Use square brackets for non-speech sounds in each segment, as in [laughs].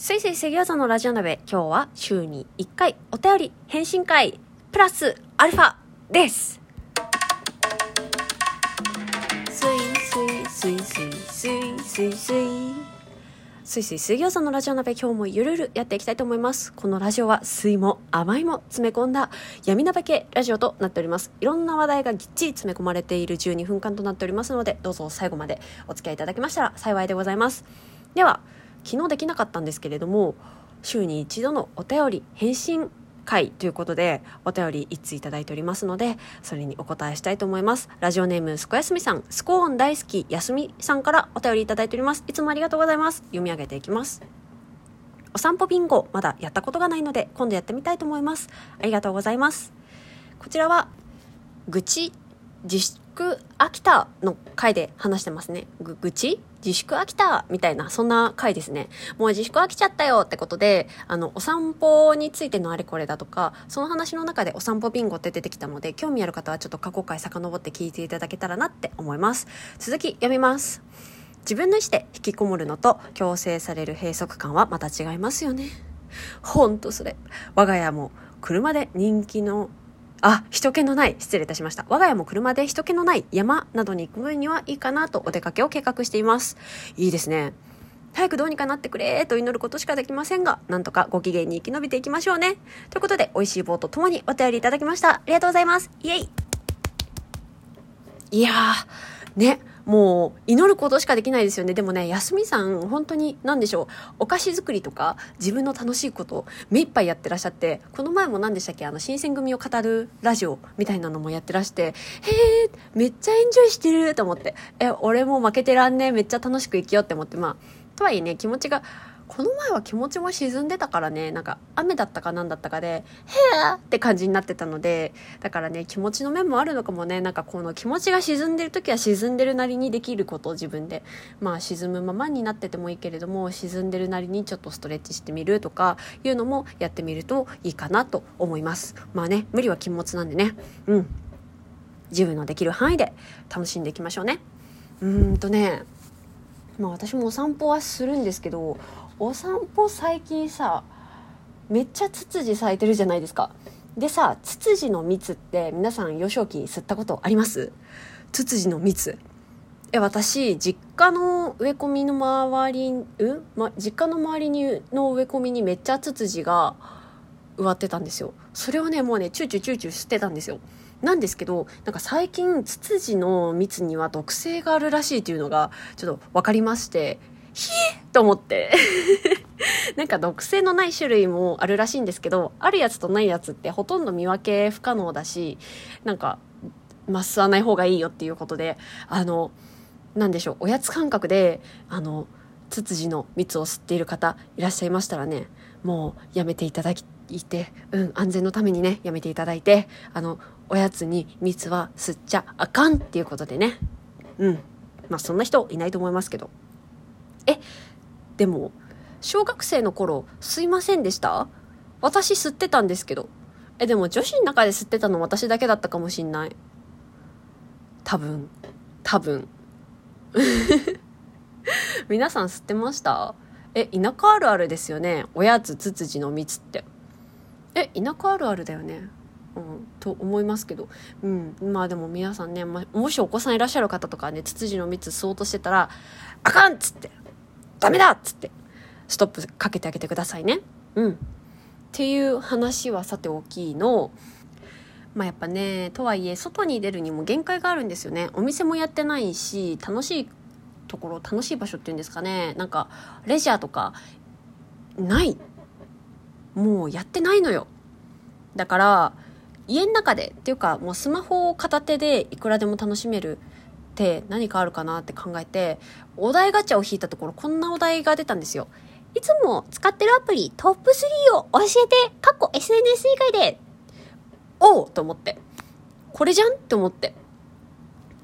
すいすい水餃子のラジオ鍋、今日は週に1回お便り返信会プラスアルファです。すいすいすいすいすいすいすい。すいすい水餃子のラジオ鍋、今日もゆるゆるやっていきたいと思います。このラジオは水も甘いも詰め込んだ闇鍋系ラジオとなっております。いろんな話題がぎっちり詰め込まれている12分間となっておりますので、どうぞ最後までお付き合いいただけましたら幸いでございます。では、昨日できなかったんですけれども週に一度のお便り返信会ということでお便り一通いただいておりますのでそれにお答えしたいと思います。ラジオネームすこやすみさん。スコーン大好きやすみさんからお便りいただいております。いつもありがとうございます。読み上げていきます。お散歩ビンゴまだやったことがないので今度やってみたいと思います。ありがとうございます。こちらは愚痴自粛飽きたの回で話してますね。ぐ、愚痴？自粛飽きたみたいな、そんな回ですね。もう自粛飽きちゃったよってことで、あの、お散歩についてのあれこれだとか、その話の中でお散歩ビンゴって出てきたので、興味ある方はちょっと過去回遡って聞いていただけたらなって思います。続き読みます。自分の意思で引きこもるのと強制される閉塞感はまた違いますよね。ほんとそれ。我が家も車で人気のあ、人気のない、失礼いたしました。我が家も車で人気のない山などに行く分にはいいかなとお出かけを計画しています。いいですね。早くどうにかなってくれと祈ることしかできませんが、なんとかご機嫌に生き延びていきましょうね。ということで、美味しい棒と共にお便りいただきました。ありがとうございます。イエイいやー、ね、もう祈ることしかできないですよね。でもね、休みさん、本当に何でしょう、お菓子作りとか自分の楽しいこと目いっぱいやってらっしゃって、この前も何でしたっけ、あの、新選組を語るラジオみたいなのもやってらして、へえ、めっちゃエンジョイしてると思って、え、俺も負けてらんねめっちゃ楽しく生きようって思って、まあ、とはいえね、気持ちが、この前は気持ちも沈んでたからね、なんか雨だったかなんだったかで、へーって感じになってたので、だからね、気持ちの面もあるのかもね、なんかこの気持ちが沈んでる時は沈んでるなりにできることを自分で、まあ沈むままになっててもいいけれども、沈んでるなりにちょっとストレッチしてみるとかいうのもやってみるといいかなと思います。まあね、無理は禁物なんでね、うん。自分のできる範囲で楽しんでいきましょうね。うーんとね、まあ私もお散歩はするんですけどお散歩最近さめっちゃツツジ咲いてるじゃないですか。でさツツジの蜜って皆さん幼少期に吸ったことあります？ツツジの蜜。え私実家の植え込みの周りん、ま、実家の周りにの植え込みにめっちゃツツジが植わってたんですよ。それをねもうねチューチューチューチュー吸ってたんですよ。なんですけどなんか最近ツツジの蜜には毒性があるらしいというのがちょっと分かりましてひえと思って。[laughs] なんか毒性のない種類もあるらしいんですけどあるやつとないやつってほとんど見分け不可能だしなんかまあ吸わない方がいいよっていうことであのなんでしょうおやつ感覚であのツツジの蜜を吸っている方いらっしゃいましたらねもうやめていただきいて、うん、安全のためにねやめていただいてあのおやつに蜜は吸っちゃあかんっていうことでね。うん。まあそんな人いないと思いますけど。えでも小学生の頃吸いませんでした？私吸ってたんですけど。えでも女子の中で吸ってたの私だけだったかもしんない。多分。多分。[laughs] 皆さん吸ってました？え田舎あるあるですよね？おやつツツジの蜜って。え田舎あるあるだよね？うん、と思いますけど、うん、まあでも皆さんね、まもしお子さんいらっしゃる方とかねツツジの蜜吸おうとしてたら「あかん!」っつって「ダメだ!」っつって。ストップかけてあげてくださいね。うん、っていう話はさて大きのまあやっぱねとはいえ外に出るにも限界があるんですよね。お店もやってないし楽しいところ楽しい場所っていうんですかね。なんかレジャーとかない。もうやってないのよ。だから家の中でっていうかもうスマホを片手でいくらでも楽しめるって何かあるかなって考えてお題ガチャを引いたところこんなお題が出たんですよ。いつも使ってるアプリトップ3を教えてかっこ SNS 以外でおうと思って。これじゃんって思って。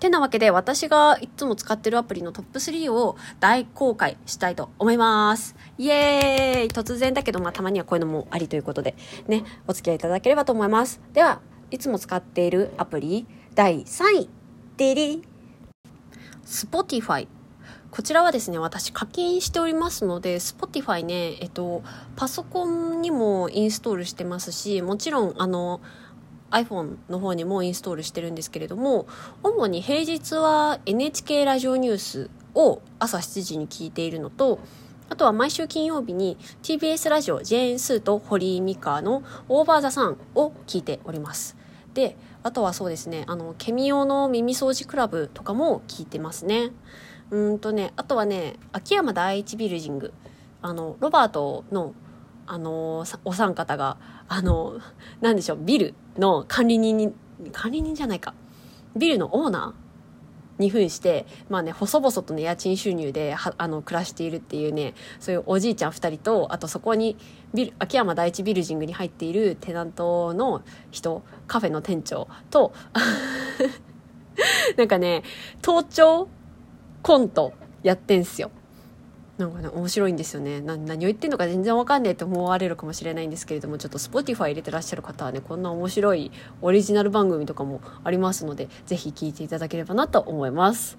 てなわけで私がいつも使ってるアプリのトップ3を大公開したいと思います。イエーイ。突然だけど、まあたまにはこういうのもありということで、ね、お付き合いいただければと思います。では、いつも使っているアプリ第3位、デリ Spotify。こちらはですね、私課金しておりますので、Spotify ね、えっと、パソコンにもインストールしてますし、もちろん、あの、iPhone の方にもインストールしてるんですけれども、主に平日は NHK ラジオニュースを朝7時に聞いているのと、あとは毎週金曜日に TBS ラジオジェーン・スーと堀井美香のオーバーザさんを聞いております。で、あとはそうですね、あの、ケミオの耳掃除クラブとかも聞いてますね。うんとね、あとはね、秋山第一ビルジング。あの、ロバートの、あの、お三方が、あの、なんでしょう、ビルの管理人に、管理人じゃないか。ビルのオーナーに扮して、まあね、細々とね、家賃収入で、は、あの、暮らしているっていうね、そういうおじいちゃん2人と、あとそこに、ビル、秋山第一ビルジングに入っているテナントの人、カフェの店長と、[laughs] なんかね、盗聴コントやってんすよ。なんかね、面白いんですよね。何を言ってんのか全然わかんねえと思われるかもしれないんですけれども、ちょっと Spotify 入れてらっしゃる方はね、こんな面白いオリジナル番組とかもありますので、ぜひ聴いていただければなと思います。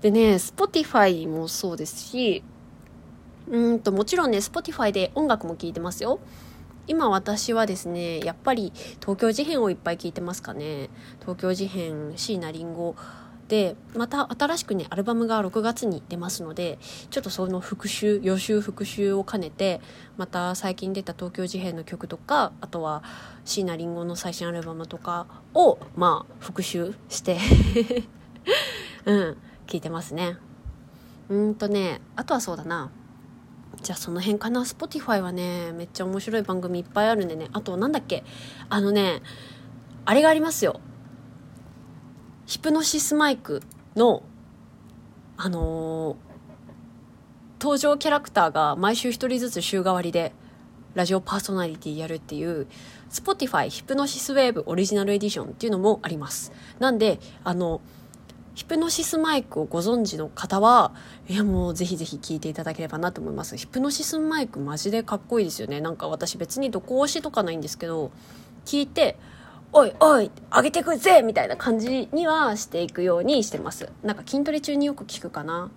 でね、Spotify もそうですし、うんと、もちろんね、Spotify で音楽も聴いてますよ。今私はですね、やっぱり東京事変をいっぱい聴いてますかね。東京事変、椎名林檎、でまた新しくねアルバムが6月に出ますのでちょっとその復習予習復習を兼ねてまた最近出た東京事変の曲とかあとは椎名林檎の最新アルバムとかをまあ復習して [laughs] うん聞いてますね。うんとねあとはそうだな。じゃあその辺かな。Spotify はねめっちゃ面白い番組いっぱいあるんでね。あとなんだっけ。あのねあれがありますよ。ヒプノシスマイクの、あのー、登場キャラクターが毎週一人ずつ週替わりでラジオパーソナリティやるっていう Spotify ヒプノシスウェーブオリジナルエディションっていうのもあります。なんで、あの、ヒプノシスマイクをご存知の方は、いやもうぜひぜひ聞いていただければなと思います。ヒプノシスマイクマジでかっこいいですよね。なんか私別にどこ押しとかないんですけど、聞いて、おいおい上げてくぜみたいな感じにはしていくようにしてます。なんか筋トレ中によく聞くかな。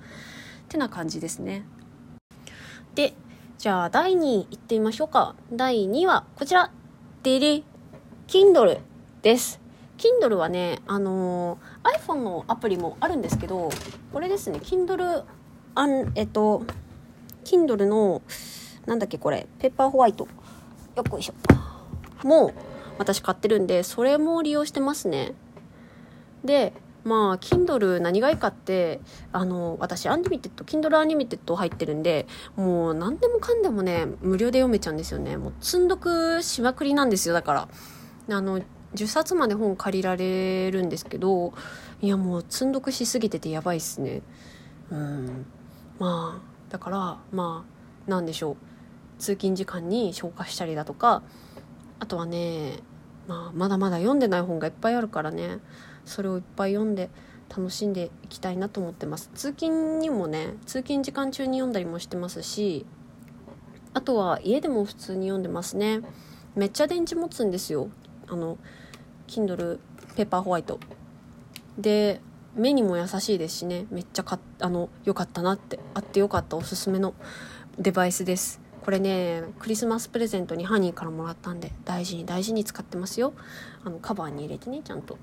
ってな感じですね。でじゃあ第2位いってみましょうか。第2位はこちら。デリ Kindle です。Kindle はねあのー、iPhone のアプリもあるんですけどこれですね Kindle あんえっと Kindle のなんだっけこれ。ペッパーホワイトよっこいしょ。もう私買ってるんで、それも利用してますね。で、まあ、Kindle 何がいいかって、あの、私、アンリミテッド、Kindle アンリミテッド入ってるんで、もう何でもかんでもね、無料で読めちゃうんですよね。もう積んどくしまくりなんですよ、だから。あの、10冊まで本借りられるんですけど、いやもう積んどくしすぎててやばいっすね。うん。まあ、だから、まあ、なんでしょう。通勤時間に消化したりだとか、あとはね、まあ、まだまだ読んでない本がいっぱいあるからね。それをいっぱい読んで楽しんでいきたいなと思ってます。通勤にもね通勤時間中に読んだりもしてますしあとは家でも普通に読んでますね。めっちゃ電池持つんですよ。あの Kindle ペーパーホワイトで目にも優しいですしね。めっちゃかあの良かったなって。あってよかったおすすめのデバイスです。これねクリスマスプレゼントにハニーからもらったんで大事に大事に使ってますよ。あのカバーに入れてねちゃんと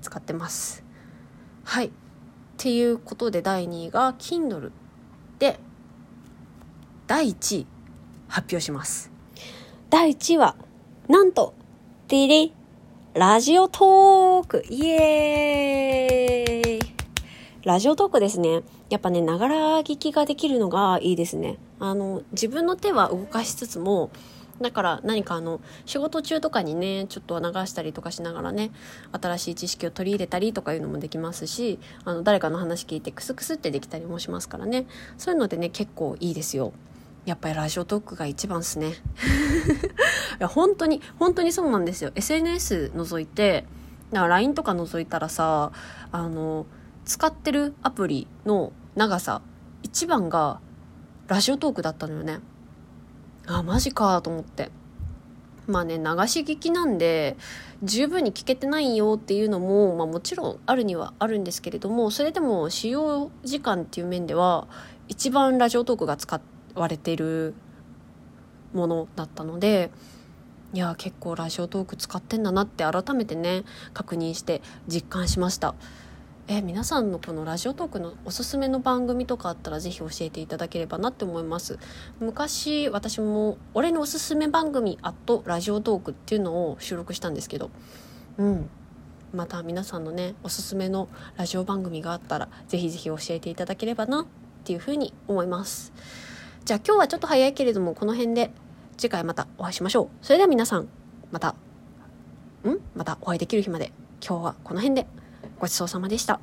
使ってます。はい。っていうことで第2位が Kindle で第1位発表します。第1位はなんとディリラジオトーク。イエーイ。ラジオトークですね。やっぱね、ながら聞きができるのがいいですね。あの、自分の手は動かしつつも、だから何かあの、仕事中とかにね、ちょっと流したりとかしながらね、新しい知識を取り入れたりとかいうのもできますし、あの、誰かの話聞いてクスクスってできたりもしますからね。そういうのでね、結構いいですよ。やっぱりラジオトークが一番っすね。[laughs] いや、本当に、本当にそうなんですよ。SNS 覗いて、だから LINE とか覗いたらさ、あの、使ってるアプリの長さ一番がラジオトークだったのよねあマジかと思ってまあね流し聞きなんで十分に聞けてないよっていうのも、まあ、もちろんあるにはあるんですけれどもそれでも使用時間っていう面では一番ラジオトークが使われてるものだったのでいや結構ラジオトーク使ってんだなって改めてね確認して実感しました。え皆さんのこのラジオトークのおすすめの番組とかあったらぜひ教えていただければなって思います。昔私も「俺のおすすめ番組あとラジオトーク」っていうのを収録したんですけど。うん。また皆さんのねおすすめのラジオ番組があったらぜひぜひ教えていただければなっていうふうに思います。じゃあ今日はちょっと早いけれどもこの辺で次回またお会いしましょう。それでは皆さんまたん？またお会いできる日まで。今日はこの辺で。ごちそうさまでした。